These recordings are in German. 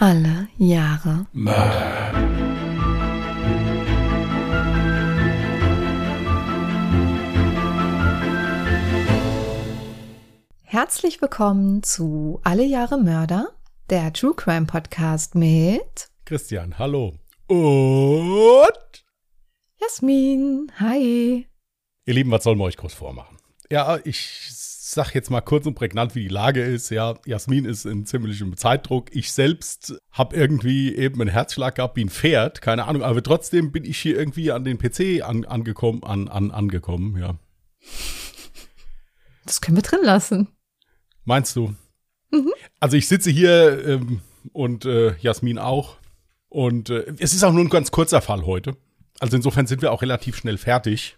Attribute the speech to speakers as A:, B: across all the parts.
A: Alle Jahre
B: Mörder.
A: Herzlich willkommen zu Alle Jahre Mörder, der True Crime Podcast mit
B: Christian, hallo. Und
A: Jasmin. Hi.
B: ihr Lieben, was sollen wir euch groß vormachen? Ja, ich sag jetzt mal kurz und prägnant, wie die Lage ist. Ja, Jasmin ist in ziemlichem Zeitdruck. Ich selbst habe irgendwie eben einen Herzschlag gehabt wie ein Pferd, keine Ahnung, aber trotzdem bin ich hier irgendwie an den PC an, angekommen, an, an, angekommen, ja.
A: Das können wir drin lassen.
B: Meinst du? Also ich sitze hier ähm, und äh, Jasmin auch. Und äh, es ist auch nur ein ganz kurzer Fall heute. Also insofern sind wir auch relativ schnell fertig.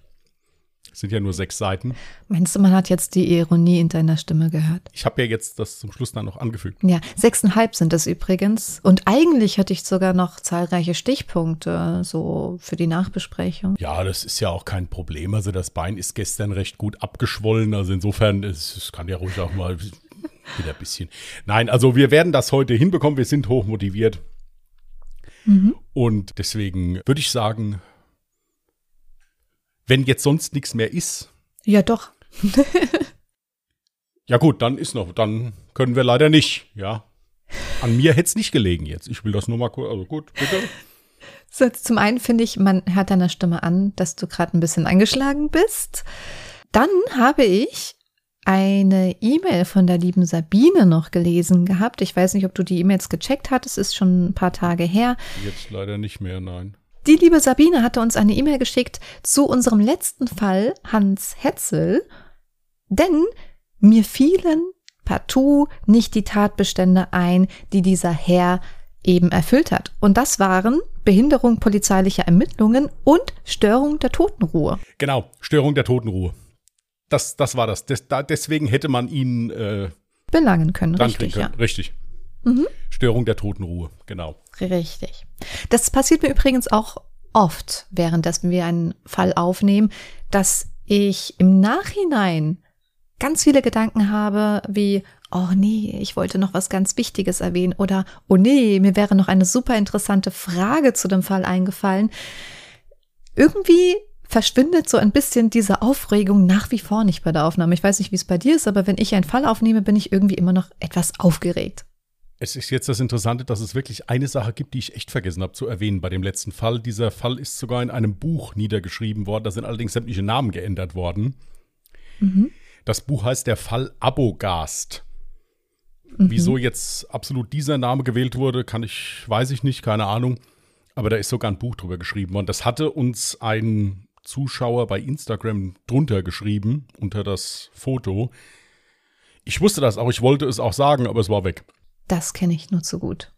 B: Es sind ja nur sechs Seiten.
A: Meinst du, man hat jetzt die Ironie in deiner Stimme gehört?
B: Ich habe ja jetzt das zum Schluss dann noch angefügt.
A: Ja, sechseinhalb sind es übrigens. Und eigentlich hatte ich sogar noch zahlreiche Stichpunkte, so für die Nachbesprechung.
B: Ja, das ist ja auch kein Problem. Also das Bein ist gestern recht gut abgeschwollen. Also insofern, es, es kann ja ruhig auch mal wieder ein bisschen. Nein, also wir werden das heute hinbekommen. Wir sind hochmotiviert. Und deswegen würde ich sagen, wenn jetzt sonst nichts mehr ist,
A: Ja, doch.
B: ja gut, dann ist noch, dann können wir leider nicht, ja. An mir hätte es nicht gelegen jetzt. Ich will das nur mal kurz, also gut, bitte.
A: So, zum einen finde ich, man hört deiner Stimme an, dass du gerade ein bisschen angeschlagen bist. Dann habe ich eine E-Mail von der lieben Sabine noch gelesen gehabt. Ich weiß nicht, ob du die E-Mails gecheckt hattest, ist schon ein paar Tage her.
B: Jetzt leider nicht mehr, nein.
A: Die liebe Sabine hatte uns eine E-Mail geschickt zu unserem letzten Fall, Hans Hetzel, denn mir fielen partout nicht die Tatbestände ein, die dieser Herr eben erfüllt hat. Und das waren Behinderung polizeilicher Ermittlungen und Störung der Totenruhe.
B: Genau, Störung der Totenruhe. Das, das war das. Des, da, deswegen hätte man ihn äh,
A: Belangen können, richtig,
B: kriegen
A: ja.
B: können. Richtig. Störung der Totenruhe, genau.
A: Richtig. Das passiert mir übrigens auch oft, währenddessen wir einen Fall aufnehmen, dass ich im Nachhinein ganz viele Gedanken habe, wie, oh nee, ich wollte noch was ganz Wichtiges erwähnen oder, oh nee, mir wäre noch eine super interessante Frage zu dem Fall eingefallen. Irgendwie verschwindet so ein bisschen diese Aufregung nach wie vor nicht bei der Aufnahme. Ich weiß nicht, wie es bei dir ist, aber wenn ich einen Fall aufnehme, bin ich irgendwie immer noch etwas aufgeregt.
B: Es ist jetzt das Interessante, dass es wirklich eine Sache gibt, die ich echt vergessen habe zu erwähnen bei dem letzten Fall. Dieser Fall ist sogar in einem Buch niedergeschrieben worden. Da sind allerdings sämtliche Namen geändert worden. Das Buch heißt Der Fall Abogast. Wieso jetzt absolut dieser Name gewählt wurde, kann ich, weiß ich nicht, keine Ahnung. Aber da ist sogar ein Buch drüber geschrieben worden. Das hatte uns ein Zuschauer bei Instagram drunter geschrieben, unter das Foto. Ich wusste das auch, ich wollte es auch sagen, aber es war weg.
A: Das kenne ich nur zu gut.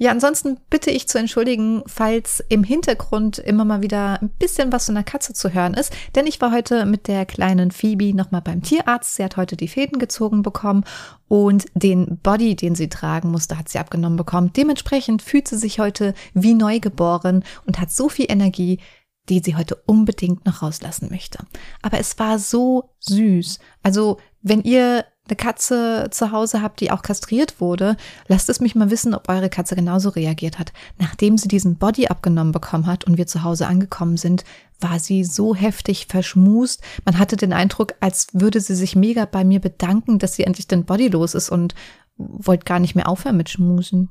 A: Ja, ansonsten bitte ich zu entschuldigen, falls im Hintergrund immer mal wieder ein bisschen was von der Katze zu hören ist, denn ich war heute mit der kleinen Phoebe nochmal beim Tierarzt. Sie hat heute die Fäden gezogen bekommen und den Body, den sie tragen musste, hat sie abgenommen bekommen. Dementsprechend fühlt sie sich heute wie neugeboren und hat so viel Energie, die sie heute unbedingt noch rauslassen möchte. Aber es war so süß. Also, wenn ihr eine Katze zu Hause habt, die auch kastriert wurde, lasst es mich mal wissen, ob eure Katze genauso reagiert hat. Nachdem sie diesen Body abgenommen bekommen hat und wir zu Hause angekommen sind, war sie so heftig verschmust. Man hatte den Eindruck, als würde sie sich mega bei mir bedanken, dass sie endlich den Body los ist und wollte gar nicht mehr aufhören mit Schmusen.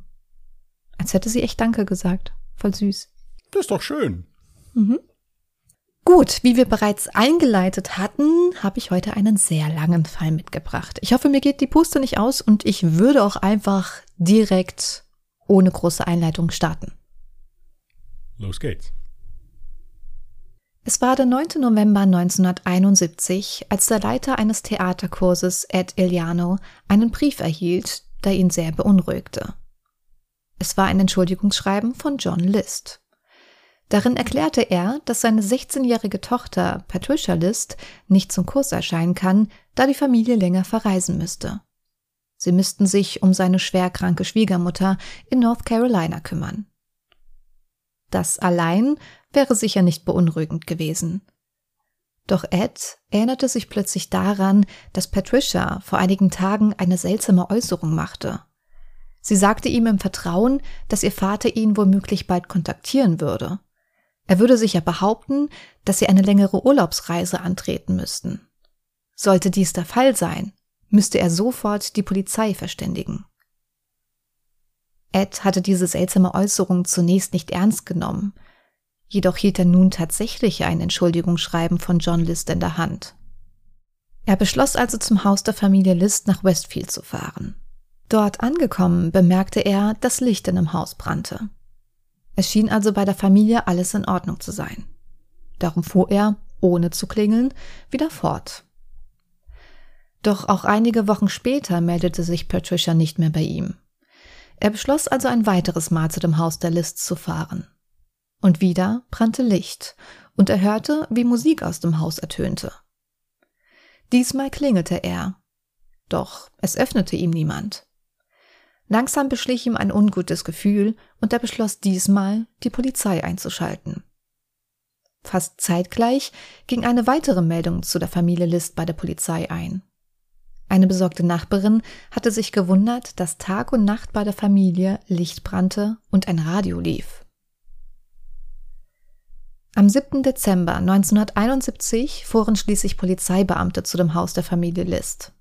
A: Als hätte sie echt Danke gesagt. Voll süß.
B: Das ist doch schön.
A: Gut, wie wir bereits eingeleitet hatten, habe ich heute einen sehr langen Fall mitgebracht. Ich hoffe, mir geht die Puste nicht aus und ich würde auch einfach direkt ohne große Einleitung starten.
B: Los geht's.
A: Es war der 9. November 1971, als der Leiter eines Theaterkurses, Ed Iliano, einen Brief erhielt, der ihn sehr beunruhigte. Es war ein Entschuldigungsschreiben von John List. Darin erklärte er, dass seine 16-jährige Tochter Patricia List nicht zum Kurs erscheinen kann, da die Familie länger verreisen müsste. Sie müssten sich um seine schwerkranke Schwiegermutter in North Carolina kümmern. Das allein wäre sicher nicht beunruhigend gewesen. Doch Ed erinnerte sich plötzlich daran, dass Patricia vor einigen Tagen eine seltsame Äußerung machte. Sie sagte ihm im Vertrauen, dass ihr Vater ihn womöglich bald kontaktieren würde. Er würde sich ja behaupten, dass sie eine längere Urlaubsreise antreten müssten. Sollte dies der Fall sein, müsste er sofort die Polizei verständigen. Ed hatte diese seltsame Äußerung zunächst nicht ernst genommen, jedoch hielt er nun tatsächlich ein Entschuldigungsschreiben von John List in der Hand. Er beschloss also zum Haus der Familie List nach Westfield zu fahren. Dort angekommen bemerkte er, dass Licht in dem Haus brannte. Es schien also bei der Familie alles in Ordnung zu sein. Darum fuhr er, ohne zu klingeln, wieder fort. Doch auch einige Wochen später meldete sich Patricia nicht mehr bei ihm. Er beschloss also ein weiteres Mal zu dem Haus der Lists zu fahren. Und wieder brannte Licht, und er hörte, wie Musik aus dem Haus ertönte. Diesmal klingelte er, doch es öffnete ihm niemand. Langsam beschlich ihm ein ungutes Gefühl, und er beschloss diesmal, die Polizei einzuschalten. Fast zeitgleich ging eine weitere Meldung zu der Familie List bei der Polizei ein. Eine besorgte Nachbarin hatte sich gewundert, dass Tag und Nacht bei der Familie Licht brannte und ein Radio lief. Am 7. Dezember 1971 fuhren schließlich Polizeibeamte zu dem Haus der Familie List.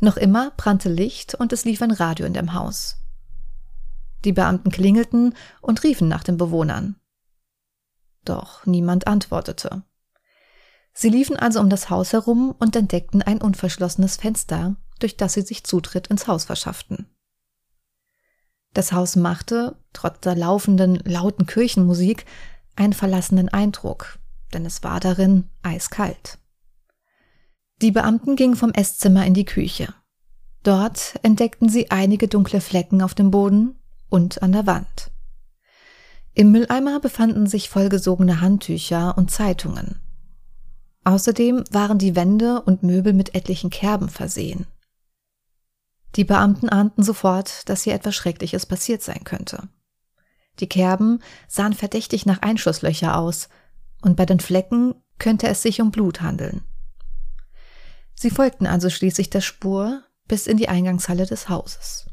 A: Noch immer brannte Licht und es lief ein Radio in dem Haus. Die Beamten klingelten und riefen nach den Bewohnern. Doch niemand antwortete. Sie liefen also um das Haus herum und entdeckten ein unverschlossenes Fenster, durch das sie sich Zutritt ins Haus verschafften. Das Haus machte, trotz der laufenden, lauten Kirchenmusik, einen verlassenen Eindruck, denn es war darin eiskalt. Die Beamten gingen vom Esszimmer in die Küche. Dort entdeckten sie einige dunkle Flecken auf dem Boden und an der Wand. Im Mülleimer befanden sich vollgesogene Handtücher und Zeitungen. Außerdem waren die Wände und Möbel mit etlichen Kerben versehen. Die Beamten ahnten sofort, dass hier etwas Schreckliches passiert sein könnte. Die Kerben sahen verdächtig nach Einschusslöcher aus, und bei den Flecken könnte es sich um Blut handeln. Sie folgten also schließlich der Spur bis in die Eingangshalle des Hauses.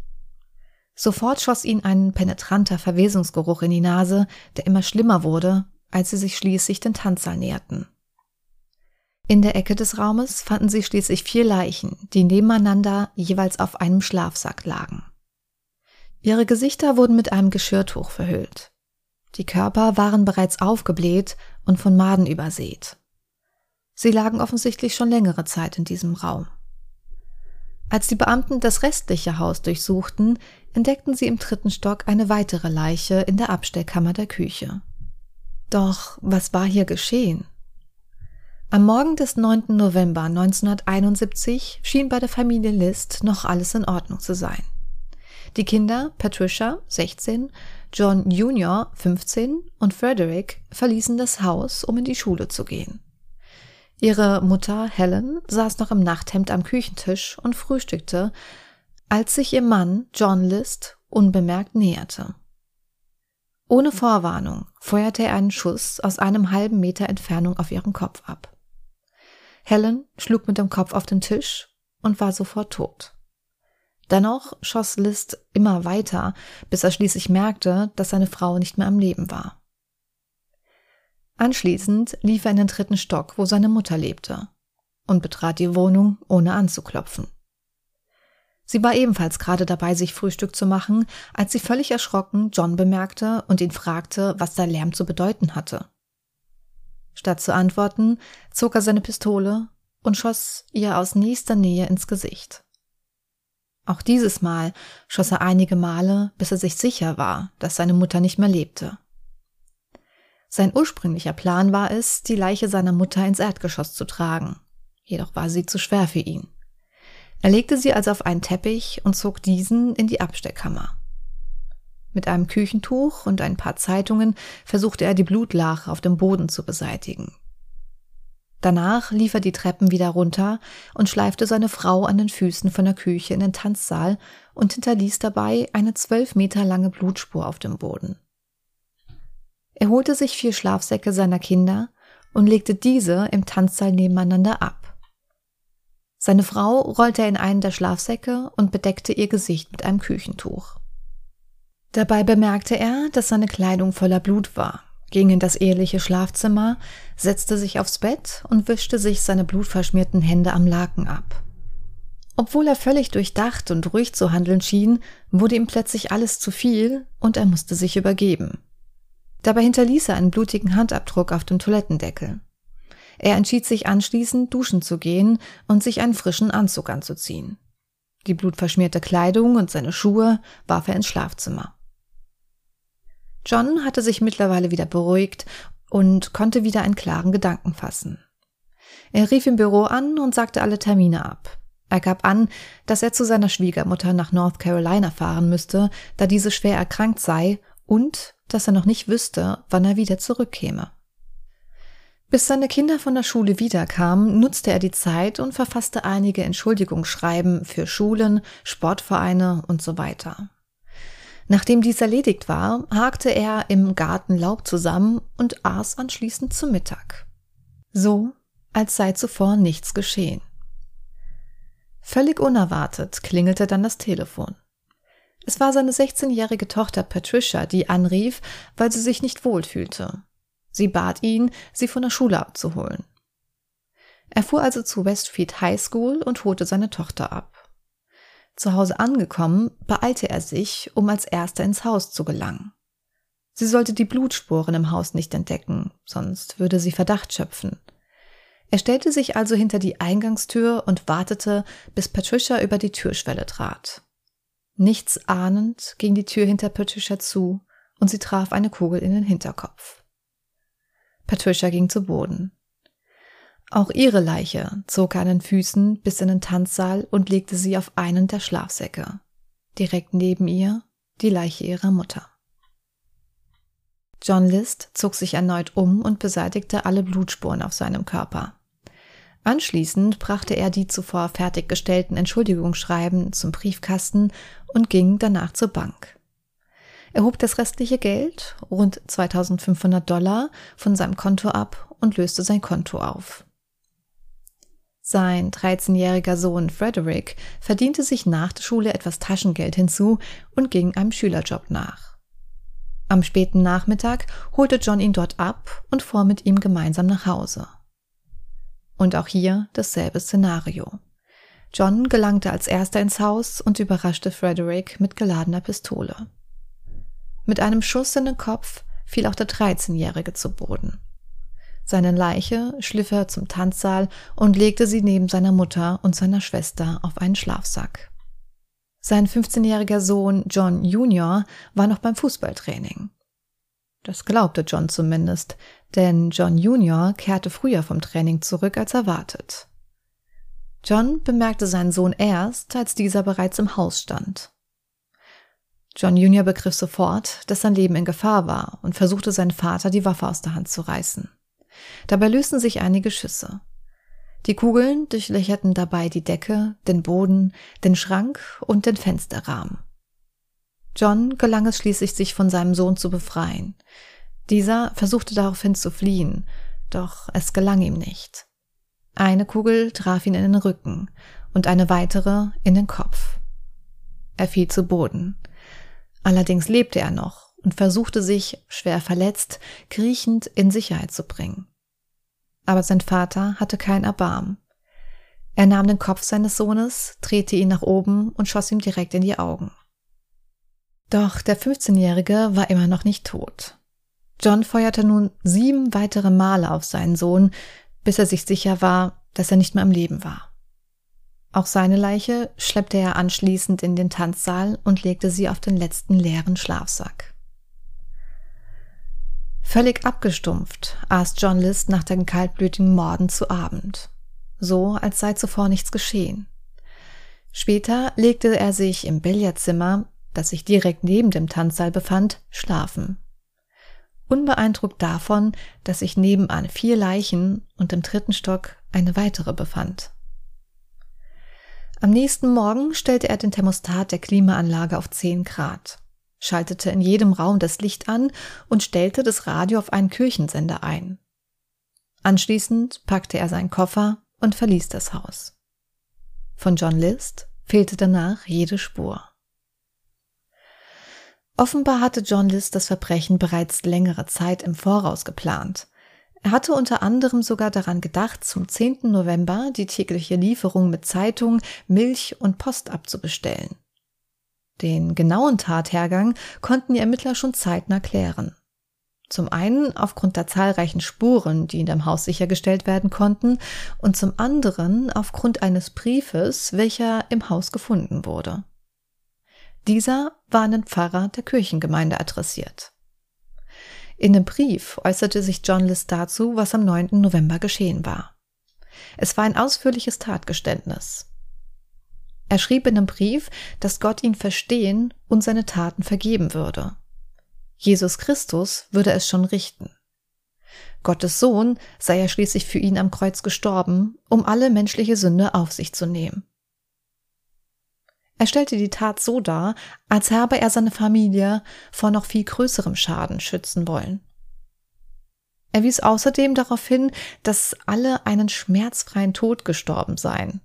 A: Sofort schoss ihnen ein penetranter Verwesungsgeruch in die Nase, der immer schlimmer wurde, als sie sich schließlich den Tanzsaal näherten. In der Ecke des Raumes fanden sie schließlich vier Leichen, die nebeneinander jeweils auf einem Schlafsack lagen. Ihre Gesichter wurden mit einem Geschirrtuch verhüllt. Die Körper waren bereits aufgebläht und von Maden übersät. Sie lagen offensichtlich schon längere Zeit in diesem Raum. Als die Beamten das restliche Haus durchsuchten, entdeckten sie im dritten Stock eine weitere Leiche in der Abstellkammer der Küche. Doch was war hier geschehen? Am Morgen des 9. November 1971 schien bei der Familie List noch alles in Ordnung zu sein. Die Kinder Patricia, 16, John Jr., 15 und Frederick verließen das Haus, um in die Schule zu gehen. Ihre Mutter Helen saß noch im Nachthemd am Küchentisch und frühstückte, als sich ihr Mann John List unbemerkt näherte. Ohne Vorwarnung feuerte er einen Schuss aus einem halben Meter Entfernung auf ihren Kopf ab. Helen schlug mit dem Kopf auf den Tisch und war sofort tot. Dennoch schoss List immer weiter, bis er schließlich merkte, dass seine Frau nicht mehr am Leben war. Anschließend lief er in den dritten Stock, wo seine Mutter lebte, und betrat die Wohnung, ohne anzuklopfen. Sie war ebenfalls gerade dabei, sich Frühstück zu machen, als sie völlig erschrocken John bemerkte und ihn fragte, was der Lärm zu bedeuten hatte. Statt zu antworten, zog er seine Pistole und schoss ihr aus nächster Nähe ins Gesicht. Auch dieses Mal schoss er einige Male, bis er sich sicher war, dass seine Mutter nicht mehr lebte. Sein ursprünglicher Plan war es, die Leiche seiner Mutter ins Erdgeschoss zu tragen, jedoch war sie zu schwer für ihn. Er legte sie also auf einen Teppich und zog diesen in die Abstellkammer. Mit einem Küchentuch und ein paar Zeitungen versuchte er die Blutlache auf dem Boden zu beseitigen. Danach lief er die Treppen wieder runter und schleifte seine Frau an den Füßen von der Küche in den Tanzsaal und hinterließ dabei eine zwölf Meter lange Blutspur auf dem Boden. Er holte sich vier Schlafsäcke seiner Kinder und legte diese im Tanzsaal nebeneinander ab. Seine Frau rollte er in einen der Schlafsäcke und bedeckte ihr Gesicht mit einem Küchentuch. Dabei bemerkte er, dass seine Kleidung voller Blut war, ging in das eheliche Schlafzimmer, setzte sich aufs Bett und wischte sich seine blutverschmierten Hände am Laken ab. Obwohl er völlig durchdacht und ruhig zu handeln schien, wurde ihm plötzlich alles zu viel und er musste sich übergeben. Dabei hinterließ er einen blutigen Handabdruck auf dem Toilettendeckel. Er entschied sich anschließend, duschen zu gehen und sich einen frischen Anzug anzuziehen. Die blutverschmierte Kleidung und seine Schuhe warf er ins Schlafzimmer. John hatte sich mittlerweile wieder beruhigt und konnte wieder einen klaren Gedanken fassen. Er rief im Büro an und sagte alle Termine ab. Er gab an, dass er zu seiner Schwiegermutter nach North Carolina fahren müsste, da diese schwer erkrankt sei und dass er noch nicht wüsste, wann er wieder zurückkäme. Bis seine Kinder von der Schule wiederkamen, nutzte er die Zeit und verfasste einige Entschuldigungsschreiben für Schulen, Sportvereine und so weiter. Nachdem dies erledigt war, hakte er im Garten Laub zusammen und aß anschließend zu Mittag. So, als sei zuvor nichts geschehen. Völlig unerwartet klingelte dann das Telefon. Es war seine 16-jährige Tochter Patricia, die anrief, weil sie sich nicht wohlfühlte. Sie bat ihn, sie von der Schule abzuholen. Er fuhr also zu Westfield High School und holte seine Tochter ab. Zu Hause angekommen, beeilte er sich, um als erster ins Haus zu gelangen. Sie sollte die Blutspuren im Haus nicht entdecken, sonst würde sie Verdacht schöpfen. Er stellte sich also hinter die Eingangstür und wartete, bis Patricia über die Türschwelle trat. Nichts ahnend ging die Tür hinter Patricia zu und sie traf eine Kugel in den Hinterkopf. Patricia ging zu Boden. Auch ihre Leiche zog an den Füßen bis in den Tanzsaal und legte sie auf einen der Schlafsäcke. Direkt neben ihr die Leiche ihrer Mutter. John List zog sich erneut um und beseitigte alle Blutspuren auf seinem Körper. Anschließend brachte er die zuvor fertiggestellten Entschuldigungsschreiben zum Briefkasten und ging danach zur Bank. Er hob das restliche Geld, rund 2500 Dollar, von seinem Konto ab und löste sein Konto auf. Sein 13-jähriger Sohn Frederick verdiente sich nach der Schule etwas Taschengeld hinzu und ging einem Schülerjob nach. Am späten Nachmittag holte John ihn dort ab und fuhr mit ihm gemeinsam nach Hause. Und auch hier dasselbe Szenario. John gelangte als erster ins Haus und überraschte Frederick mit geladener Pistole. Mit einem Schuss in den Kopf fiel auch der 13-Jährige zu Boden. Seine Leiche schliff er zum Tanzsaal und legte sie neben seiner Mutter und seiner Schwester auf einen Schlafsack. Sein 15-jähriger Sohn John Jr. war noch beim Fußballtraining. Das glaubte John zumindest, denn John Junior kehrte früher vom Training zurück als erwartet. John bemerkte seinen Sohn erst, als dieser bereits im Haus stand. John Junior begriff sofort, dass sein Leben in Gefahr war und versuchte seinen Vater die Waffe aus der Hand zu reißen. Dabei lösten sich einige Schüsse. Die Kugeln durchlöcherten dabei die Decke, den Boden, den Schrank und den Fensterrahmen. John gelang es schließlich, sich von seinem Sohn zu befreien. Dieser versuchte daraufhin zu fliehen, doch es gelang ihm nicht. Eine Kugel traf ihn in den Rücken und eine weitere in den Kopf. Er fiel zu Boden. Allerdings lebte er noch und versuchte sich, schwer verletzt, kriechend in Sicherheit zu bringen. Aber sein Vater hatte kein Erbarm. Er nahm den Kopf seines Sohnes, drehte ihn nach oben und schoss ihm direkt in die Augen. Doch der 15-Jährige war immer noch nicht tot. John feuerte nun sieben weitere Male auf seinen Sohn, bis er sich sicher war, dass er nicht mehr am Leben war. Auch seine Leiche schleppte er anschließend in den Tanzsaal und legte sie auf den letzten leeren Schlafsack. Völlig abgestumpft aß John List nach den kaltblütigen Morden zu Abend, so als sei zuvor nichts geschehen. Später legte er sich im Billardzimmer das sich direkt neben dem Tanzsaal befand, schlafen. Unbeeindruckt davon, dass sich nebenan vier Leichen und im dritten Stock eine weitere befand. Am nächsten Morgen stellte er den Thermostat der Klimaanlage auf 10 Grad, schaltete in jedem Raum das Licht an und stellte das Radio auf einen Kirchensender ein. Anschließend packte er seinen Koffer und verließ das Haus. Von John List fehlte danach jede Spur. Offenbar hatte John List das Verbrechen bereits längere Zeit im Voraus geplant. Er hatte unter anderem sogar daran gedacht, zum 10. November die tägliche Lieferung mit Zeitung, Milch und Post abzubestellen. Den genauen Tathergang konnten die Ermittler schon zeitnah klären. Zum einen aufgrund der zahlreichen Spuren, die in dem Haus sichergestellt werden konnten, und zum anderen aufgrund eines Briefes, welcher im Haus gefunden wurde. Dieser war an den Pfarrer der Kirchengemeinde adressiert. In dem Brief äußerte sich John List dazu, was am 9. November geschehen war. Es war ein ausführliches Tatgeständnis. Er schrieb in dem Brief, dass Gott ihn verstehen und seine Taten vergeben würde. Jesus Christus würde es schon richten. Gottes Sohn sei er schließlich für ihn am Kreuz gestorben, um alle menschliche Sünde auf sich zu nehmen. Er stellte die Tat so dar, als habe er seine Familie vor noch viel größerem Schaden schützen wollen. Er wies außerdem darauf hin, dass alle einen schmerzfreien Tod gestorben seien.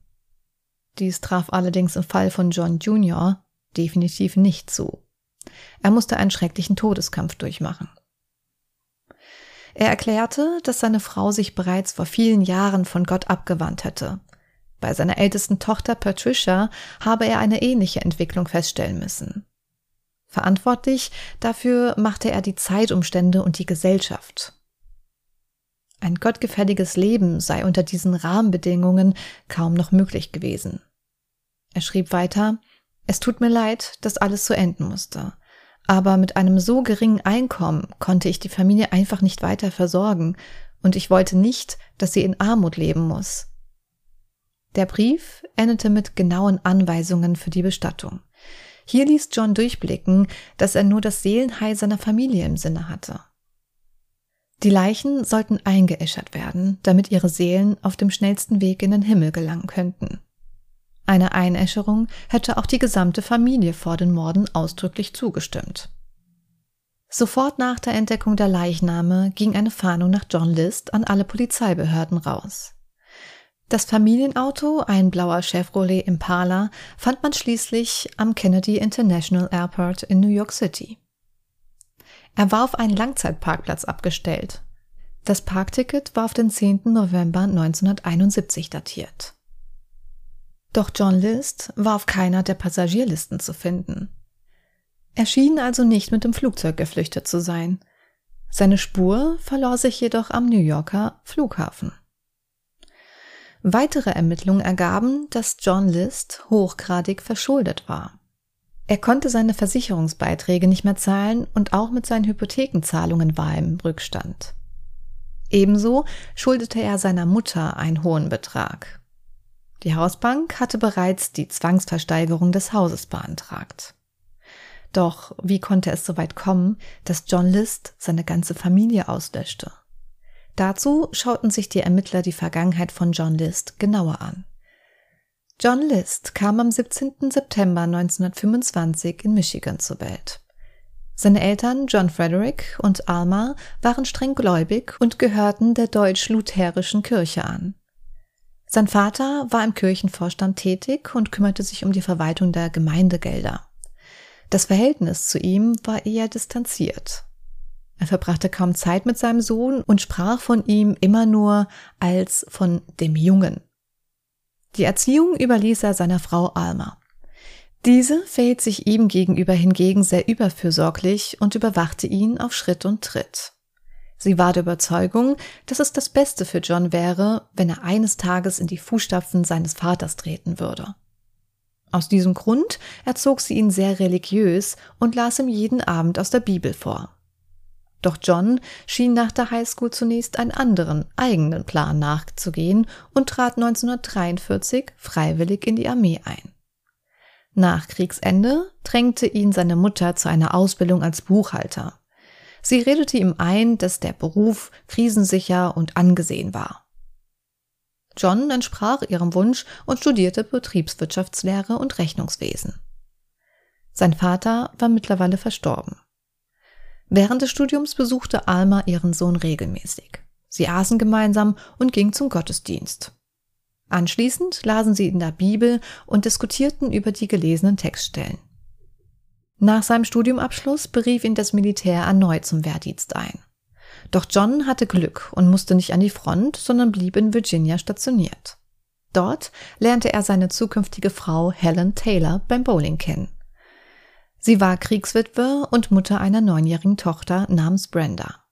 A: Dies traf allerdings im Fall von John Jr. definitiv nicht zu. Er musste einen schrecklichen Todeskampf durchmachen. Er erklärte, dass seine Frau sich bereits vor vielen Jahren von Gott abgewandt hätte. Bei seiner ältesten Tochter Patricia habe er eine ähnliche Entwicklung feststellen müssen. Verantwortlich dafür machte er die Zeitumstände und die Gesellschaft. Ein gottgefälliges Leben sei unter diesen Rahmenbedingungen kaum noch möglich gewesen. Er schrieb weiter, es tut mir leid, dass alles so enden musste. Aber mit einem so geringen Einkommen konnte ich die Familie einfach nicht weiter versorgen und ich wollte nicht, dass sie in Armut leben muss. Der Brief endete mit genauen Anweisungen für die Bestattung. Hier ließ John durchblicken, dass er nur das Seelenheil seiner Familie im Sinne hatte. Die Leichen sollten eingeäschert werden, damit ihre Seelen auf dem schnellsten Weg in den Himmel gelangen könnten. Eine Einäscherung hätte auch die gesamte Familie vor den Morden ausdrücklich zugestimmt. Sofort nach der Entdeckung der Leichname ging eine Fahndung nach John List an alle Polizeibehörden raus. Das Familienauto, ein blauer Chevrolet Impala, fand man schließlich am Kennedy International Airport in New York City. Er war auf einen Langzeitparkplatz abgestellt. Das Parkticket war auf den 10. November 1971 datiert. Doch John List war auf keiner der Passagierlisten zu finden. Er schien also nicht mit dem Flugzeug geflüchtet zu sein. Seine Spur verlor sich jedoch am New Yorker Flughafen. Weitere Ermittlungen ergaben, dass John List hochgradig verschuldet war. Er konnte seine Versicherungsbeiträge nicht mehr zahlen und auch mit seinen Hypothekenzahlungen war er im Rückstand. Ebenso schuldete er seiner Mutter einen hohen Betrag. Die Hausbank hatte bereits die Zwangsversteigerung des Hauses beantragt. Doch wie konnte es so weit kommen, dass John List seine ganze Familie auslöschte? Dazu schauten sich die Ermittler die Vergangenheit von John List genauer an. John List kam am 17. September 1925 in Michigan zur Welt. Seine Eltern John Frederick und Alma waren streng gläubig und gehörten der deutsch-lutherischen Kirche an. Sein Vater war im Kirchenvorstand tätig und kümmerte sich um die Verwaltung der Gemeindegelder. Das Verhältnis zu ihm war eher distanziert. Er verbrachte kaum Zeit mit seinem Sohn und sprach von ihm immer nur als von dem Jungen. Die Erziehung überließ er seiner Frau Alma. Diese verhielt sich ihm gegenüber hingegen sehr überfürsorglich und überwachte ihn auf Schritt und Tritt. Sie war der Überzeugung, dass es das Beste für John wäre, wenn er eines Tages in die Fußstapfen seines Vaters treten würde. Aus diesem Grund erzog sie ihn sehr religiös und las ihm jeden Abend aus der Bibel vor. Doch John schien nach der Highschool zunächst einen anderen, eigenen Plan nachzugehen und trat 1943 freiwillig in die Armee ein. Nach Kriegsende drängte ihn seine Mutter zu einer Ausbildung als Buchhalter. Sie redete ihm ein, dass der Beruf krisensicher und angesehen war. John entsprach ihrem Wunsch und studierte Betriebswirtschaftslehre und Rechnungswesen. Sein Vater war mittlerweile verstorben. Während des Studiums besuchte Alma ihren Sohn regelmäßig. Sie aßen gemeinsam und gingen zum Gottesdienst. Anschließend lasen sie in der Bibel und diskutierten über die gelesenen Textstellen. Nach seinem Studiumabschluss berief ihn das Militär erneut zum Wehrdienst ein. Doch John hatte Glück und musste nicht an die Front, sondern blieb in Virginia stationiert. Dort lernte er seine zukünftige Frau Helen Taylor beim Bowling kennen. Sie war Kriegswitwe und Mutter einer neunjährigen Tochter namens Brenda.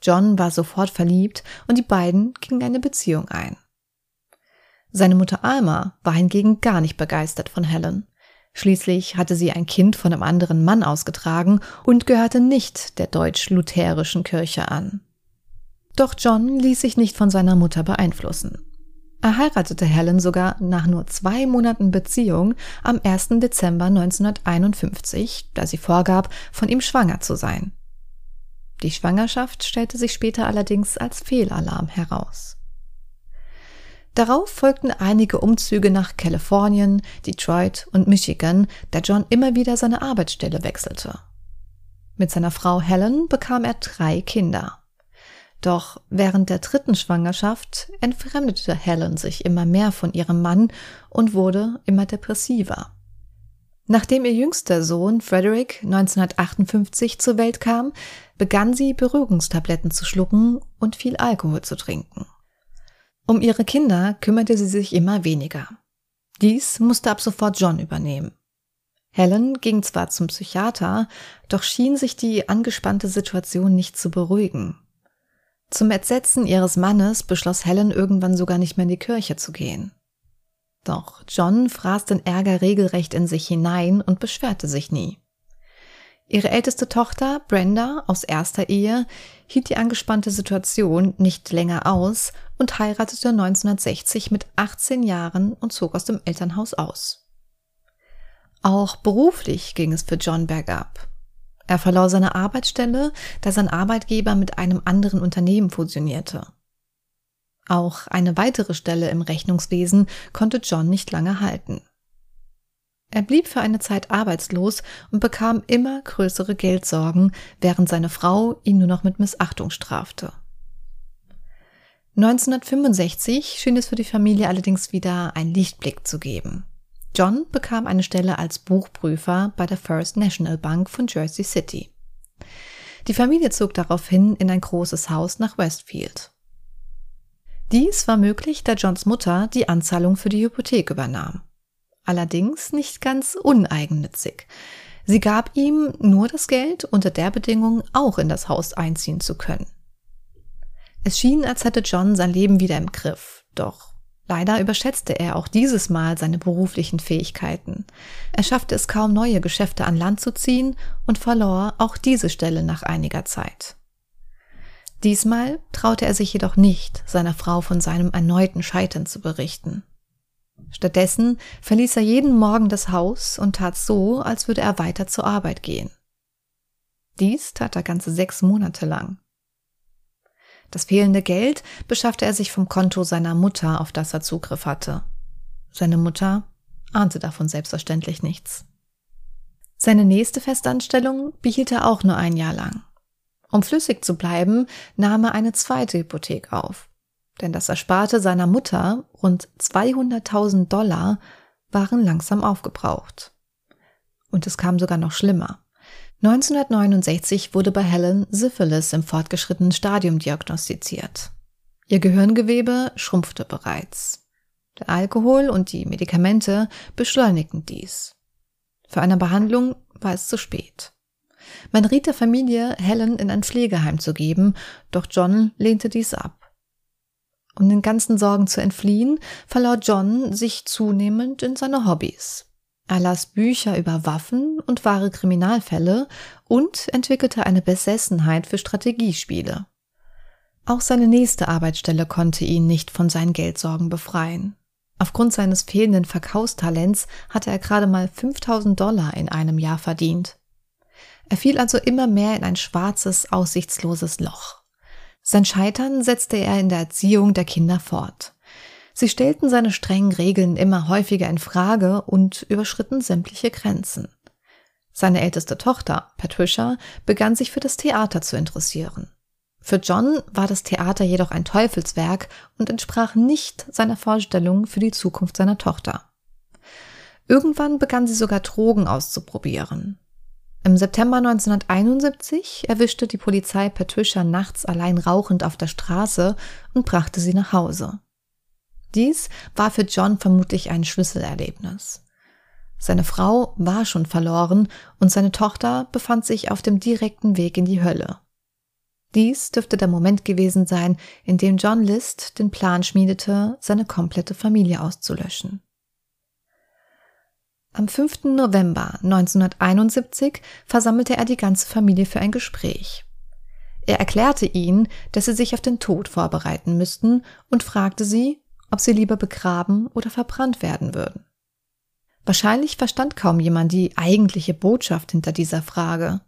A: John war sofort verliebt und die beiden gingen eine Beziehung ein. Seine Mutter Alma war hingegen gar nicht begeistert von Helen. Schließlich hatte sie ein Kind von einem anderen Mann ausgetragen und gehörte nicht der deutsch-lutherischen Kirche an. Doch John ließ sich nicht von seiner Mutter beeinflussen. Er heiratete Helen sogar nach nur zwei Monaten Beziehung am 1. Dezember 1951, da sie vorgab, von ihm schwanger zu sein. Die Schwangerschaft stellte sich später allerdings als Fehlalarm heraus. Darauf folgten einige Umzüge nach Kalifornien, Detroit und Michigan, da John immer wieder seine Arbeitsstelle wechselte. Mit seiner Frau Helen bekam er drei Kinder. Doch während der dritten Schwangerschaft entfremdete Helen sich immer mehr von ihrem Mann und wurde immer depressiver. Nachdem ihr jüngster Sohn Frederick 1958 zur Welt kam, begann sie Beruhigungstabletten zu schlucken und viel Alkohol zu trinken. Um ihre Kinder kümmerte sie sich immer weniger. Dies musste ab sofort John übernehmen. Helen ging zwar zum Psychiater, doch schien sich die angespannte Situation nicht zu beruhigen. Zum Entsetzen ihres Mannes beschloss Helen irgendwann sogar nicht mehr in die Kirche zu gehen. Doch John fraß den Ärger regelrecht in sich hinein und beschwerte sich nie. Ihre älteste Tochter, Brenda, aus erster Ehe, hielt die angespannte Situation nicht länger aus und heiratete 1960 mit 18 Jahren und zog aus dem Elternhaus aus. Auch beruflich ging es für John bergab. Er verlor seine Arbeitsstelle, da sein Arbeitgeber mit einem anderen Unternehmen fusionierte. Auch eine weitere Stelle im Rechnungswesen konnte John nicht lange halten. Er blieb für eine Zeit arbeitslos und bekam immer größere Geldsorgen, während seine Frau ihn nur noch mit Missachtung strafte. 1965 schien es für die Familie allerdings wieder einen Lichtblick zu geben. John bekam eine Stelle als Buchprüfer bei der First National Bank von Jersey City. Die Familie zog daraufhin in ein großes Haus nach Westfield. Dies war möglich, da Johns Mutter die Anzahlung für die Hypothek übernahm allerdings nicht ganz uneigennützig. Sie gab ihm nur das Geld unter der Bedingung, auch in das Haus einziehen zu können. Es schien, als hätte John sein Leben wieder im Griff, doch leider überschätzte er auch dieses Mal seine beruflichen Fähigkeiten. Er schaffte es kaum, neue Geschäfte an Land zu ziehen und verlor auch diese Stelle nach einiger Zeit. Diesmal traute er sich jedoch nicht, seiner Frau von seinem erneuten Scheitern zu berichten. Stattdessen verließ er jeden Morgen das Haus und tat so, als würde er weiter zur Arbeit gehen. Dies tat er ganze sechs Monate lang. Das fehlende Geld beschaffte er sich vom Konto seiner Mutter, auf das er Zugriff hatte. Seine Mutter ahnte davon selbstverständlich nichts. Seine nächste Festanstellung behielt er auch nur ein Jahr lang. Um flüssig zu bleiben, nahm er eine zweite Hypothek auf denn das Ersparte seiner Mutter, rund 200.000 Dollar, waren langsam aufgebraucht. Und es kam sogar noch schlimmer. 1969 wurde bei Helen Syphilis im fortgeschrittenen Stadium diagnostiziert. Ihr Gehirngewebe schrumpfte bereits. Der Alkohol und die Medikamente beschleunigten dies. Für eine Behandlung war es zu spät. Man riet der Familie, Helen in ein Pflegeheim zu geben, doch John lehnte dies ab. Um den ganzen Sorgen zu entfliehen, verlor John sich zunehmend in seine Hobbys. Er las Bücher über Waffen und wahre Kriminalfälle und entwickelte eine Besessenheit für Strategiespiele. Auch seine nächste Arbeitsstelle konnte ihn nicht von seinen Geldsorgen befreien. Aufgrund seines fehlenden Verkaufstalents hatte er gerade mal 5000 Dollar in einem Jahr verdient. Er fiel also immer mehr in ein schwarzes, aussichtsloses Loch. Sein Scheitern setzte er in der Erziehung der Kinder fort. Sie stellten seine strengen Regeln immer häufiger in Frage und überschritten sämtliche Grenzen. Seine älteste Tochter, Patricia, begann sich für das Theater zu interessieren. Für John war das Theater jedoch ein Teufelswerk und entsprach nicht seiner Vorstellung für die Zukunft seiner Tochter. Irgendwann begann sie sogar Drogen auszuprobieren. Im September 1971 erwischte die Polizei Patricia nachts allein rauchend auf der Straße und brachte sie nach Hause. Dies war für John vermutlich ein Schlüsselerlebnis. Seine Frau war schon verloren und seine Tochter befand sich auf dem direkten Weg in die Hölle. Dies dürfte der Moment gewesen sein, in dem John List den Plan schmiedete, seine komplette Familie auszulöschen. Am 5. November 1971 versammelte er die ganze Familie für ein Gespräch. Er erklärte ihnen, dass sie sich auf den Tod vorbereiten müssten und fragte sie, ob sie lieber begraben oder verbrannt werden würden. Wahrscheinlich verstand kaum jemand die eigentliche Botschaft hinter dieser Frage.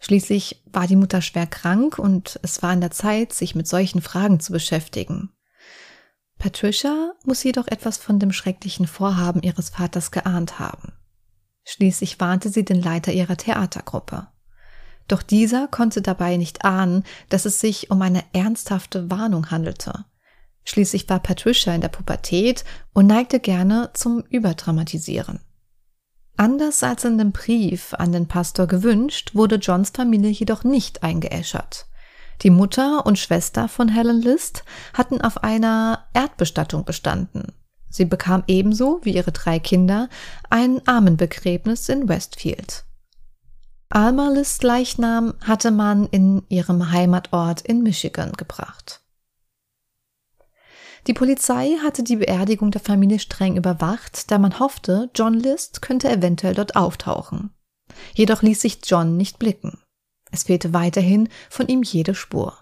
A: Schließlich war die Mutter schwer krank und es war an der Zeit, sich mit solchen Fragen zu beschäftigen. Patricia muss jedoch etwas von dem schrecklichen Vorhaben ihres Vaters geahnt haben. Schließlich warnte sie den Leiter ihrer Theatergruppe. Doch dieser konnte dabei nicht ahnen, dass es sich um eine ernsthafte Warnung handelte. Schließlich war Patricia in der Pubertät und neigte gerne zum Überdramatisieren. Anders als in dem Brief an den Pastor gewünscht, wurde Johns Familie jedoch nicht eingeäschert. Die Mutter und Schwester von Helen List hatten auf einer Erdbestattung bestanden. Sie bekam ebenso wie ihre drei Kinder ein Armenbegräbnis in Westfield. Alma Lists Leichnam hatte man in ihrem Heimatort in Michigan gebracht. Die Polizei hatte die Beerdigung der Familie streng überwacht, da man hoffte, John List könnte eventuell dort auftauchen. Jedoch ließ sich John nicht blicken. Es fehlte weiterhin von ihm jede Spur.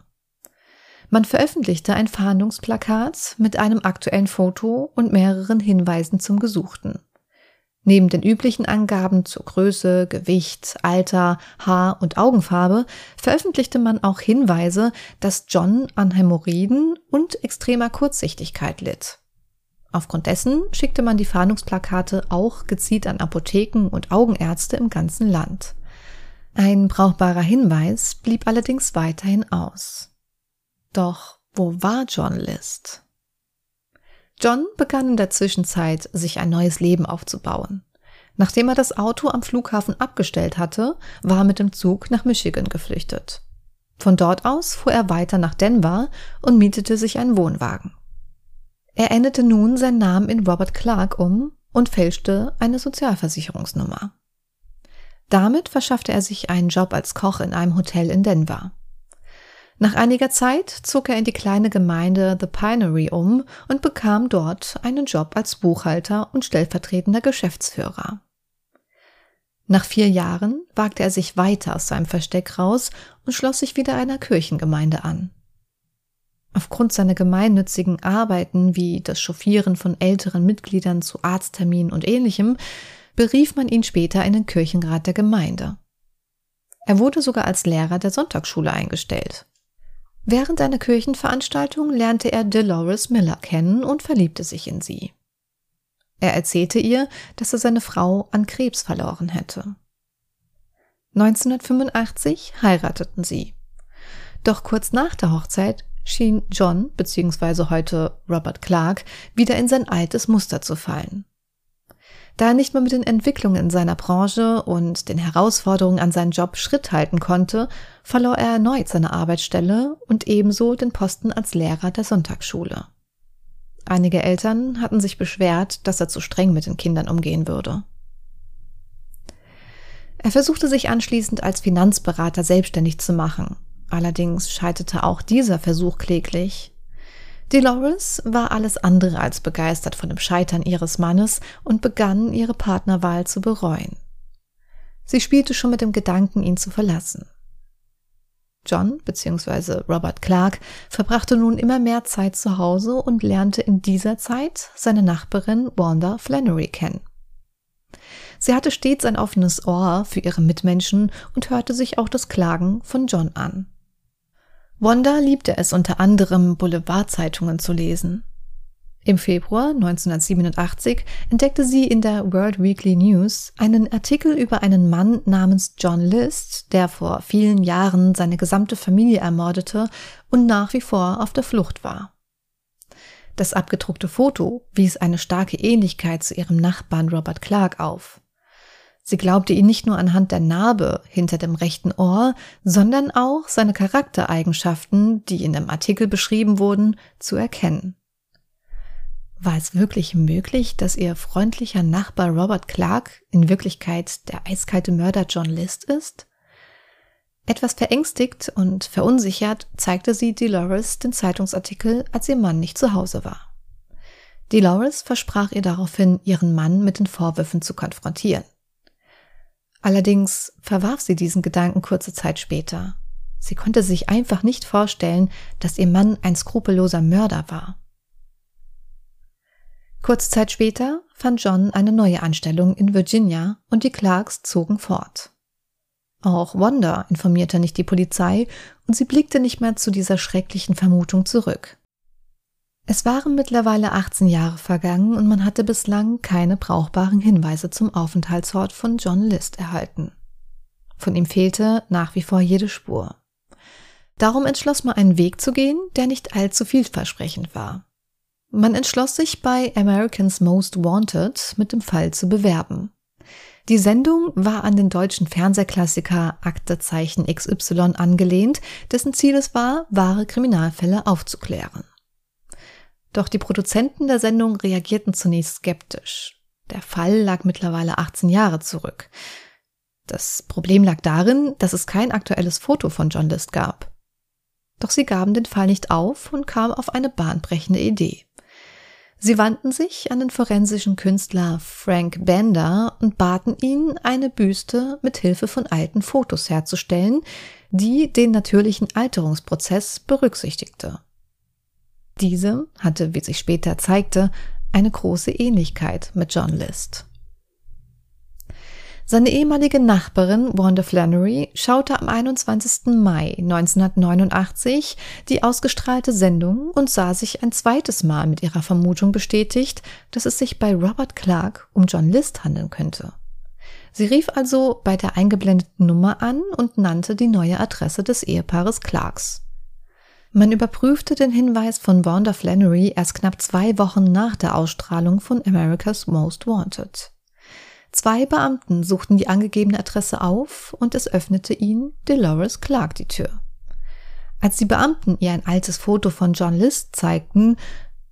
A: Man veröffentlichte ein Fahndungsplakat mit einem aktuellen Foto und mehreren Hinweisen zum Gesuchten. Neben den üblichen Angaben zur Größe, Gewicht, Alter, Haar- und Augenfarbe veröffentlichte man auch Hinweise, dass John an Hämorrhoiden und extremer Kurzsichtigkeit litt. Aufgrund dessen schickte man die Fahndungsplakate auch gezielt an Apotheken und Augenärzte im ganzen Land. Ein brauchbarer Hinweis blieb allerdings weiterhin aus. Doch wo war John List? John begann in der Zwischenzeit, sich ein neues Leben aufzubauen. Nachdem er das Auto am Flughafen abgestellt hatte, war er mit dem Zug nach Michigan geflüchtet. Von dort aus fuhr er weiter nach Denver und mietete sich einen Wohnwagen. Er änderte nun seinen Namen in Robert Clark um und fälschte eine Sozialversicherungsnummer. Damit verschaffte er sich einen Job als Koch in einem Hotel in Denver. Nach einiger Zeit zog er in die kleine Gemeinde The Pinery um und bekam dort einen Job als Buchhalter und stellvertretender Geschäftsführer. Nach vier Jahren wagte er sich weiter aus seinem Versteck raus und schloss sich wieder einer Kirchengemeinde an. Aufgrund seiner gemeinnützigen Arbeiten wie das Chauffieren von älteren Mitgliedern zu Arztterminen und ähnlichem berief man ihn später in den Kirchenrat der Gemeinde. Er wurde sogar als Lehrer der Sonntagsschule eingestellt. Während einer Kirchenveranstaltung lernte er Dolores Miller kennen und verliebte sich in sie. Er erzählte ihr, dass er seine Frau an Krebs verloren hätte. 1985 heirateten sie. Doch kurz nach der Hochzeit schien John bzw. heute Robert Clark wieder in sein altes Muster zu fallen. Da er nicht mehr mit den Entwicklungen in seiner Branche und den Herausforderungen an seinen Job Schritt halten konnte, verlor er erneut seine Arbeitsstelle und ebenso den Posten als Lehrer der Sonntagsschule. Einige Eltern hatten sich beschwert, dass er zu streng mit den Kindern umgehen würde. Er versuchte sich anschließend als Finanzberater selbstständig zu machen. Allerdings scheiterte auch dieser Versuch kläglich, Dolores war alles andere als begeistert von dem Scheitern ihres Mannes und begann, ihre Partnerwahl zu bereuen. Sie spielte schon mit dem Gedanken, ihn zu verlassen. John bzw. Robert Clark verbrachte nun immer mehr Zeit zu Hause und lernte in dieser Zeit seine Nachbarin Wanda Flannery kennen. Sie hatte stets ein offenes Ohr für ihre Mitmenschen und hörte sich auch das Klagen von John an. Wanda liebte es unter anderem, Boulevardzeitungen zu lesen. Im Februar 1987 entdeckte sie in der World Weekly News einen Artikel über einen Mann namens John List, der vor vielen Jahren seine gesamte Familie ermordete und nach wie vor auf der Flucht war. Das abgedruckte Foto wies eine starke Ähnlichkeit zu ihrem Nachbarn Robert Clark auf. Sie glaubte ihn nicht nur anhand der Narbe hinter dem rechten Ohr, sondern auch seine Charaktereigenschaften, die in dem Artikel beschrieben wurden, zu erkennen. War es wirklich möglich, dass ihr freundlicher Nachbar Robert Clark in Wirklichkeit der eiskalte Mörder John List ist? Etwas verängstigt und verunsichert zeigte sie Dolores den Zeitungsartikel, als ihr Mann nicht zu Hause war. Dolores versprach ihr daraufhin, ihren Mann mit den Vorwürfen zu konfrontieren. Allerdings verwarf sie diesen Gedanken kurze Zeit später. Sie konnte sich einfach nicht vorstellen, dass ihr Mann ein skrupelloser Mörder war. Kurze Zeit später fand John eine neue Anstellung in Virginia und die Clarks zogen fort. Auch Wanda informierte nicht die Polizei und sie blickte nicht mehr zu dieser schrecklichen Vermutung zurück. Es waren mittlerweile 18 Jahre vergangen und man hatte bislang keine brauchbaren Hinweise zum Aufenthaltsort von John List erhalten. Von ihm fehlte nach wie vor jede Spur. Darum entschloss man einen Weg zu gehen, der nicht allzu vielversprechend war. Man entschloss sich bei Americans Most Wanted mit dem Fall zu bewerben. Die Sendung war an den deutschen Fernsehklassiker Aktezeichen XY angelehnt, dessen Ziel es war, wahre Kriminalfälle aufzuklären. Doch die Produzenten der Sendung reagierten zunächst skeptisch. Der Fall lag mittlerweile 18 Jahre zurück. Das Problem lag darin, dass es kein aktuelles Foto von John List gab. Doch sie gaben den Fall nicht auf und kamen auf eine bahnbrechende Idee. Sie wandten sich an den forensischen Künstler Frank Bender und baten ihn, eine Büste mit Hilfe von alten Fotos herzustellen, die den natürlichen Alterungsprozess berücksichtigte. Diese hatte, wie sich später zeigte, eine große Ähnlichkeit mit John List. Seine ehemalige Nachbarin Wanda Flannery schaute am 21. Mai 1989 die ausgestrahlte Sendung und sah sich ein zweites Mal mit ihrer Vermutung bestätigt, dass es sich bei Robert Clark um John List handeln könnte. Sie rief also bei der eingeblendeten Nummer an und nannte die neue Adresse des Ehepaares Clarks. Man überprüfte den Hinweis von Wanda Flannery erst knapp zwei Wochen nach der Ausstrahlung von America's Most Wanted. Zwei Beamten suchten die angegebene Adresse auf und es öffnete ihnen Dolores Clark die Tür. Als die Beamten ihr ein altes Foto von John List zeigten,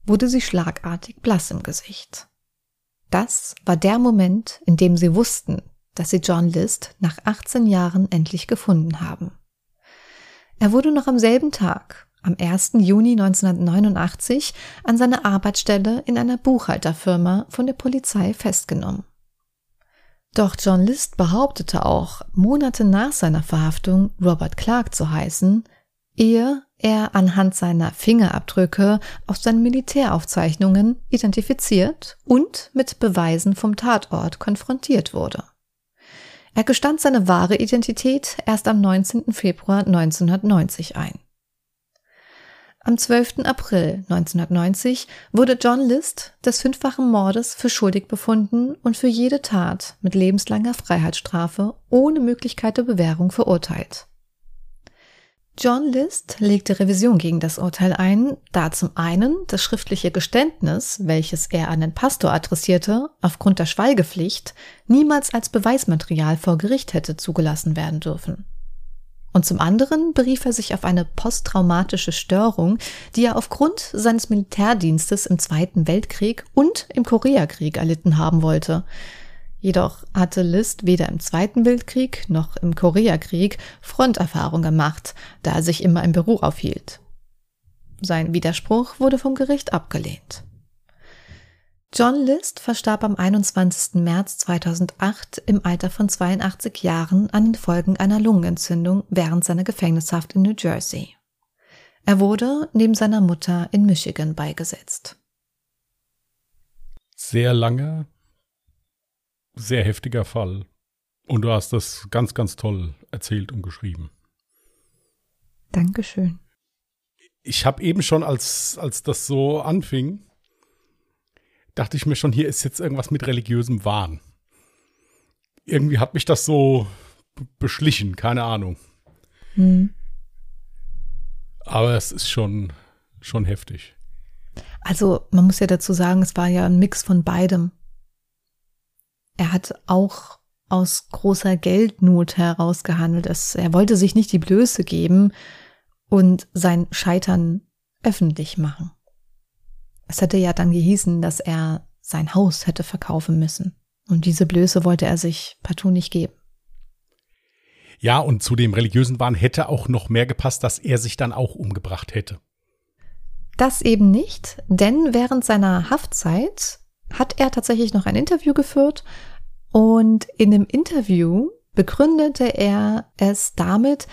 A: wurde sie schlagartig blass im Gesicht. Das war der Moment, in dem sie wussten, dass sie John List nach 18 Jahren endlich gefunden haben. Er wurde noch am selben Tag, am 1. Juni 1989 an seiner Arbeitsstelle in einer Buchhalterfirma von der Polizei festgenommen. Doch John List behauptete auch, Monate nach seiner Verhaftung Robert Clark zu heißen, ehe er anhand seiner Fingerabdrücke auf seinen Militäraufzeichnungen identifiziert und mit Beweisen vom Tatort konfrontiert wurde. Er gestand seine wahre Identität erst am 19. Februar 1990 ein. Am 12. April 1990 wurde John List des fünffachen Mordes für schuldig befunden und für jede Tat mit lebenslanger Freiheitsstrafe ohne Möglichkeit der Bewährung verurteilt. John List legte Revision gegen das Urteil ein, da zum einen das schriftliche Geständnis, welches er an den Pastor adressierte, aufgrund der Schweigepflicht niemals als Beweismaterial vor Gericht hätte zugelassen werden dürfen. Und zum anderen berief er sich auf eine posttraumatische Störung, die er aufgrund seines Militärdienstes im Zweiten Weltkrieg und im Koreakrieg erlitten haben wollte. Jedoch hatte List weder im Zweiten Weltkrieg noch im Koreakrieg Fronterfahrung gemacht, da er sich immer im Büro aufhielt. Sein Widerspruch wurde vom Gericht abgelehnt. John List verstarb am 21. März 2008 im Alter von 82 Jahren an den Folgen einer Lungenentzündung während seiner Gefängnishaft in New Jersey. Er wurde neben seiner Mutter in Michigan beigesetzt.
B: Sehr lange, sehr heftiger Fall. Und du hast das ganz, ganz toll erzählt und geschrieben.
A: Dankeschön.
B: Ich habe eben schon, als, als das so anfing, dachte ich mir schon, hier ist jetzt irgendwas mit religiösem Wahn. Irgendwie hat mich das so beschlichen, keine Ahnung. Hm. Aber es ist schon, schon heftig.
A: Also, man muss ja dazu sagen, es war ja ein Mix von beidem. Er hat auch aus großer Geldnot heraus gehandelt ist. Er wollte sich nicht die Blöße geben und sein Scheitern öffentlich machen. Es hätte ja dann gehießen, dass er sein Haus hätte verkaufen müssen. Und diese Blöße wollte er sich partout nicht geben.
B: Ja, und zu dem religiösen Wahn hätte auch noch mehr gepasst, dass er sich dann auch umgebracht hätte.
A: Das eben nicht, denn während seiner Haftzeit hat er tatsächlich noch ein Interview geführt und in dem Interview begründete er es damit,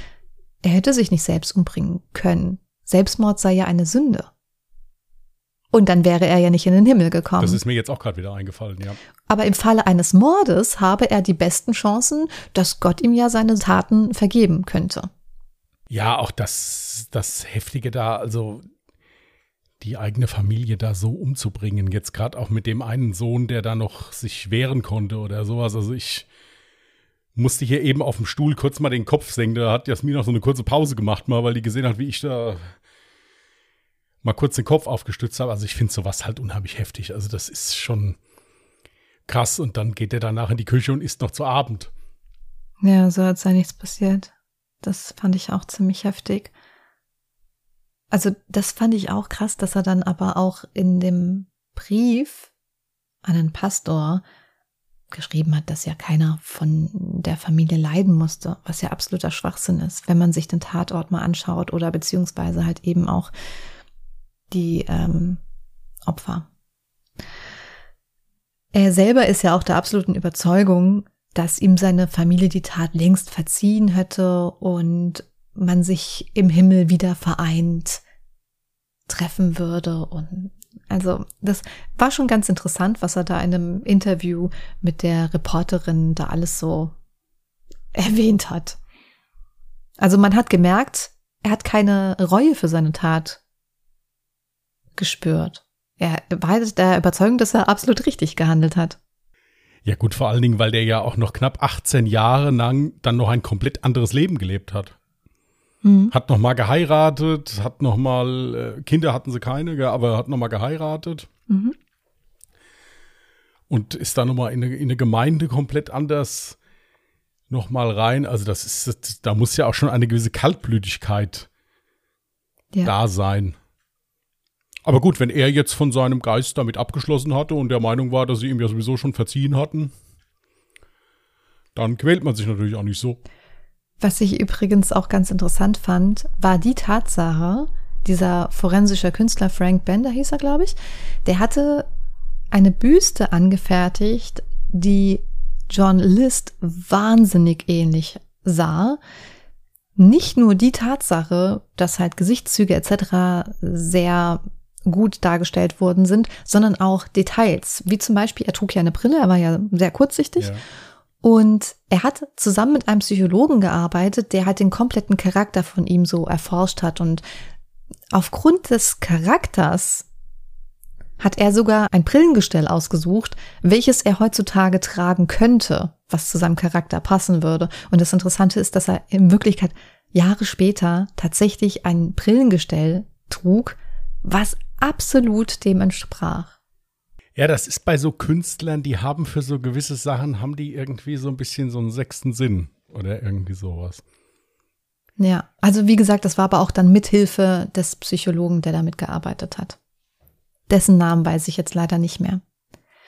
A: er hätte sich nicht selbst umbringen können. Selbstmord sei ja eine Sünde. Und dann wäre er ja nicht in den Himmel gekommen.
B: Das ist mir jetzt auch gerade wieder eingefallen, ja.
A: Aber im Falle eines Mordes habe er die besten Chancen, dass Gott ihm ja seine Taten vergeben könnte.
B: Ja, auch das, das Heftige da, also die eigene Familie da so umzubringen, jetzt gerade auch mit dem einen Sohn, der da noch sich wehren konnte oder sowas. Also ich musste hier eben auf dem Stuhl kurz mal den Kopf senken. Da hat Jasmin noch so eine kurze Pause gemacht, mal, weil die gesehen hat, wie ich da mal kurz den Kopf aufgestützt habe. Also ich finde sowas halt unheimlich heftig. Also das ist schon krass. Und dann geht er danach in die Küche und isst noch zu Abend.
A: Ja, so hat sei nichts passiert. Das fand ich auch ziemlich heftig. Also das fand ich auch krass, dass er dann aber auch in dem Brief an den Pastor geschrieben hat, dass ja keiner von der Familie leiden musste, was ja absoluter Schwachsinn ist, wenn man sich den Tatort mal anschaut oder beziehungsweise halt eben auch die ähm, Opfer. Er selber ist ja auch der absoluten Überzeugung, dass ihm seine Familie die Tat längst verziehen hätte und man sich im Himmel wieder vereint treffen würde. Und also das war schon ganz interessant, was er da in einem Interview mit der Reporterin da alles so erwähnt hat. Also man hat gemerkt, er hat keine Reue für seine Tat gespürt. Er war der Überzeugung, dass er absolut richtig gehandelt hat.
B: Ja gut, vor allen Dingen, weil der ja auch noch knapp 18 Jahre lang dann noch ein komplett anderes Leben gelebt hat. Mhm. Hat noch mal geheiratet, hat noch mal äh, Kinder hatten sie keine, aber hat noch mal geheiratet. Mhm. Und ist dann noch mal in eine, in eine Gemeinde komplett anders noch mal rein. Also das ist, da muss ja auch schon eine gewisse Kaltblütigkeit ja. da sein. Aber gut, wenn er jetzt von seinem Geist damit abgeschlossen hatte und der Meinung war, dass sie ihm ja sowieso schon verziehen hatten, dann quält man sich natürlich auch nicht so.
A: Was ich übrigens auch ganz interessant fand, war die Tatsache, dieser forensische Künstler Frank Bender hieß er, glaube ich, der hatte eine Büste angefertigt, die John List wahnsinnig ähnlich sah. Nicht nur die Tatsache, dass halt Gesichtszüge etc. sehr gut dargestellt worden sind, sondern auch Details, wie zum Beispiel, er trug ja eine Brille, er war ja sehr kurzsichtig. Ja. Und er hat zusammen mit einem Psychologen gearbeitet, der halt den kompletten Charakter von ihm so erforscht hat. Und aufgrund des Charakters hat er sogar ein Brillengestell ausgesucht, welches er heutzutage tragen könnte, was zu seinem Charakter passen würde. Und das Interessante ist, dass er in Wirklichkeit Jahre später tatsächlich ein Brillengestell trug, was absolut dem entsprach.
B: Ja, das ist bei so Künstlern, die haben für so gewisse Sachen, haben die irgendwie so ein bisschen so einen sechsten Sinn oder irgendwie sowas.
A: Ja, also wie gesagt, das war aber auch dann mithilfe des Psychologen, der damit gearbeitet hat. Dessen Namen weiß ich jetzt leider nicht mehr.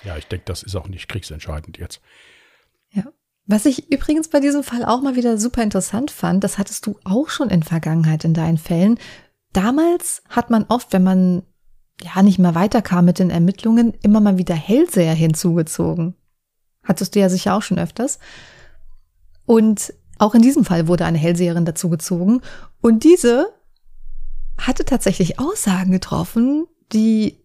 B: Ja, ich denke, das ist auch nicht kriegsentscheidend jetzt.
A: Ja. Was ich übrigens bei diesem Fall auch mal wieder super interessant fand, das hattest du auch schon in Vergangenheit in deinen Fällen. Damals hat man oft, wenn man ja nicht mehr weiterkam mit den Ermittlungen, immer mal wieder Hellseher hinzugezogen. Hattest du ja sicher auch schon öfters. Und auch in diesem Fall wurde eine Hellseherin dazugezogen. Und diese hatte tatsächlich Aussagen getroffen, die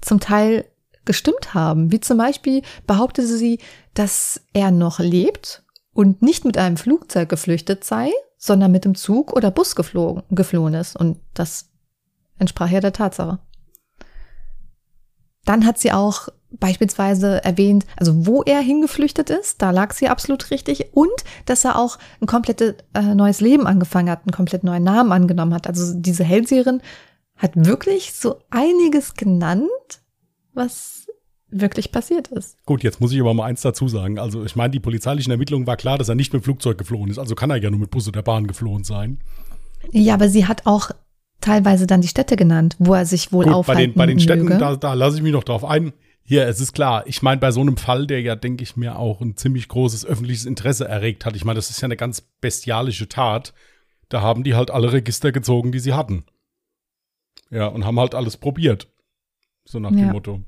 A: zum Teil gestimmt haben. Wie zum Beispiel behauptete sie, dass er noch lebt und nicht mit einem Flugzeug geflüchtet sei, sondern mit dem Zug oder Bus geflogen, geflohen ist. Und das entsprach ja der Tatsache. Dann hat sie auch beispielsweise erwähnt, also wo er hingeflüchtet ist, da lag sie absolut richtig und dass er auch ein komplettes äh, neues Leben angefangen hat, einen komplett neuen Namen angenommen hat. Also diese Hellseherin hat wirklich so einiges genannt, was wirklich passiert ist.
B: Gut, jetzt muss ich aber mal eins dazu sagen. Also ich meine, die polizeilichen Ermittlungen war klar, dass er nicht mit dem Flugzeug geflohen ist. Also kann er ja nur mit Bus oder Bahn geflohen sein.
A: Ja, aber sie hat auch teilweise dann die Städte genannt, wo er sich wohl
B: Gut,
A: aufhalten
B: bei den, bei den Städten, da, da lasse ich mich noch drauf ein. Hier, es ist klar. Ich meine, bei so einem Fall, der ja, denke ich mir, auch ein ziemlich großes öffentliches Interesse erregt hat. Ich meine, das ist ja eine ganz bestialische Tat. Da haben die halt alle Register gezogen, die sie hatten. Ja, und haben halt alles probiert. So nach
A: Ja.
B: dem Motto.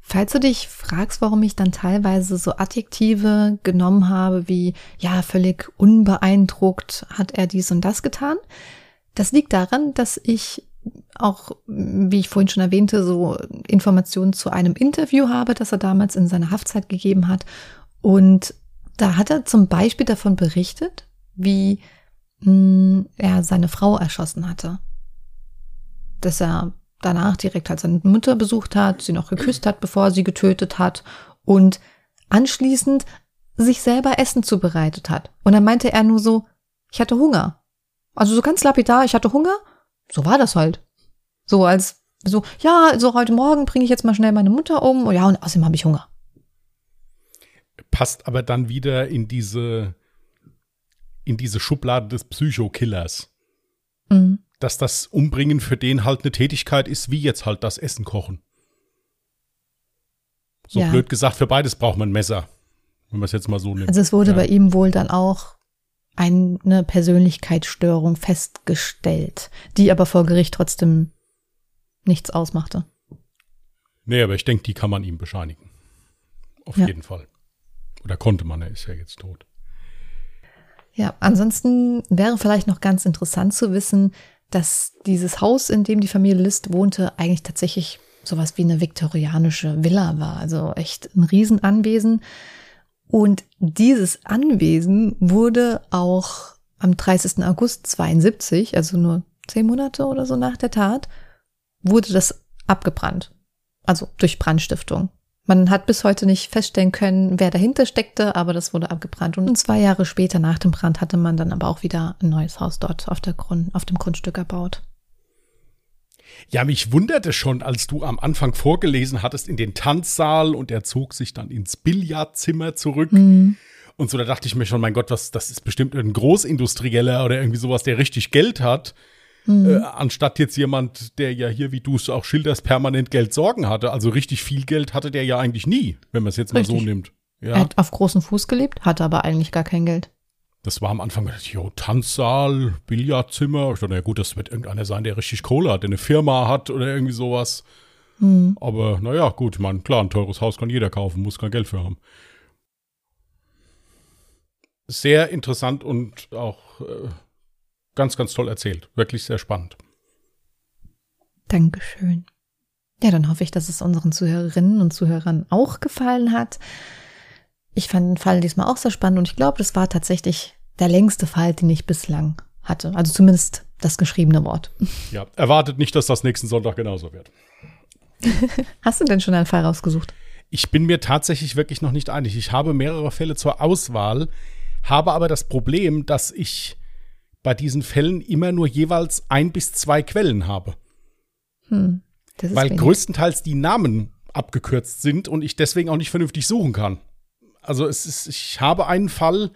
A: Falls du dich fragst, warum ich dann teilweise so Adjektive genommen habe, wie ja, völlig unbeeindruckt hat er dies und das getan, das liegt daran, dass ich auch, wie ich vorhin schon erwähnte, so Informationen zu einem Interview habe, das er damals in seiner Haftzeit gegeben hat. Und da hat er zum Beispiel davon berichtet, wie mh, er seine Frau erschossen hatte. Dass er danach direkt halt seine Mutter besucht hat, sie noch geküsst hat, bevor er sie getötet hat und anschließend sich selber Essen zubereitet hat. Und dann meinte er nur so, ich hatte Hunger. Also so ganz lapidar, ich hatte Hunger. So war das halt. So als so, ja, so heute Morgen bringe ich jetzt mal schnell meine Mutter um. Oh ja, und außerdem habe ich Hunger.
B: Passt aber dann wieder in diese, in diese Schublade des Psychokillers.
A: Mhm.
B: Dass das Umbringen für den halt eine Tätigkeit ist, wie jetzt halt das Essen kochen. So
A: Ja.
B: blöd gesagt, für beides braucht man ein Messer. Wenn man es jetzt mal so nimmt.
A: Also es wurde
B: Ja.
A: bei ihm wohl dann auch eine Persönlichkeitsstörung festgestellt, die aber vor Gericht trotzdem nichts ausmachte.
B: Nee, aber ich denke, die kann man ihm bescheinigen. Auf
A: Ja.
B: jeden Fall. Oder konnte man, er ist ja jetzt tot.
A: Ja, ansonsten wäre vielleicht noch ganz interessant zu wissen, dass dieses Haus, in dem die Familie List wohnte, eigentlich tatsächlich sowas wie eine viktorianische Villa war. Also echt ein Riesenanwesen. Und dieses Anwesen wurde auch am 30. August 72, also nur zehn Monate oder so nach der Tat, wurde das abgebrannt. Also durch Brandstiftung. Man hat bis heute nicht feststellen können, wer dahinter steckte, aber das wurde abgebrannt. Und zwei Jahre später nach dem Brand hatte man dann aber auch wieder ein neues Haus dort auf, Grund, auf dem Grundstück erbaut.
B: Ja, mich wunderte schon, als du am Anfang vorgelesen hattest in den Tanzsaal und er zog sich dann ins Billardzimmer zurück. Und so, da dachte ich mir schon, mein Gott, was, das ist bestimmt ein Großindustrieller oder irgendwie sowas, der richtig Geld hat. Äh, anstatt jetzt jemand, der ja hier, wie du es auch schilderst, permanent Geld Sorgen hatte. Also richtig viel Geld hatte der ja eigentlich nie, wenn man es jetzt mal so
A: Richtig.
B: nimmt.
A: Er
B: Ja,
A: hat auf großen Fuß gelebt, hatte aber eigentlich gar kein Geld.
B: Das war am Anfang, jo, Tanzsaal, Billardzimmer. Ich dachte, na gut, das wird irgendeiner sein, der richtig Kohle hat, der eine Firma hat oder irgendwie sowas. Aber naja, gut, meine, klar, ein teures Haus kann jeder kaufen, muss kein Geld für haben. Sehr interessant und auch äh, ganz, ganz toll erzählt. Wirklich sehr spannend.
A: Dankeschön. Ja, dann hoffe ich, dass es unseren Zuhörerinnen und Zuhörern auch gefallen hat. Ich fand den Fall diesmal auch sehr spannend und ich glaube, das war tatsächlich der längste Fall, den ich bislang hatte. Also zumindest das geschriebene Wort.
B: Ja, erwartet nicht, dass das nächsten Sonntag genauso wird.
A: Hast du denn schon einen Fall rausgesucht?
B: Ich bin mir tatsächlich wirklich noch nicht einig. Ich habe mehrere Fälle zur Auswahl, habe aber das Problem, dass ich bei diesen Fällen immer nur jeweils ein bis zwei Quellen habe.
A: Hm,
B: weil
A: wenig.
B: größtenteils die Namen abgekürzt sind und ich deswegen auch nicht vernünftig suchen kann. Also es ist, ich habe einen Fall,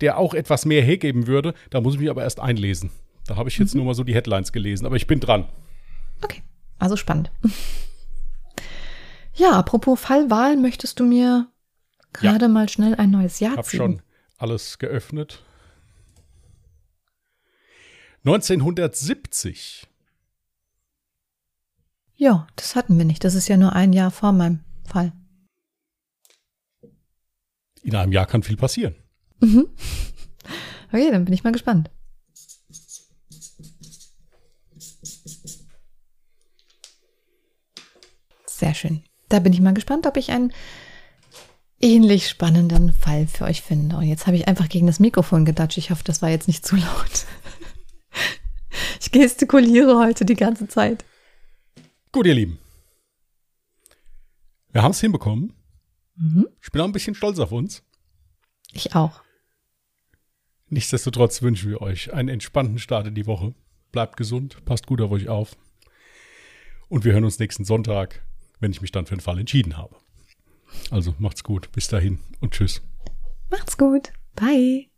B: der auch etwas mehr hergeben würde, da muss ich mich aber erst einlesen. Da habe ich jetzt nur mal so die Headlines gelesen, aber ich bin dran.
A: Okay, also spannend. Ja, apropos Fallwahl, möchtest du mir gerade mal schnell ein neues Jahr
B: Hab
A: ziehen?
B: schon alles geöffnet. 1970.
A: Ja, das hatten wir nicht. Das ist ja nur ein Jahr vor meinem Fall.
B: In einem Jahr kann viel passieren.
A: Okay, dann bin ich mal gespannt. Sehr schön. Da bin ich mal gespannt, ob ich einen ähnlich spannenden Fall für euch finde. Und jetzt habe ich einfach gegen das Mikrofon gedatscht. Ich hoffe, das war jetzt nicht zu laut. Ich gestikuliere heute die ganze Zeit.
B: Gut, ihr Lieben. Wir haben es hinbekommen.
A: Mhm.
B: Ich bin auch ein bisschen stolz auf uns.
A: Ich auch.
B: Nichtsdestotrotz wünschen wir euch einen entspannten Start in die Woche. Bleibt gesund, passt gut auf euch auf. Und wir hören uns nächsten Sonntag. wenn ich mich dann für einen Fall entschieden habe. Also macht's gut. Bis dahin und tschüss.
A: Macht's gut. Bye.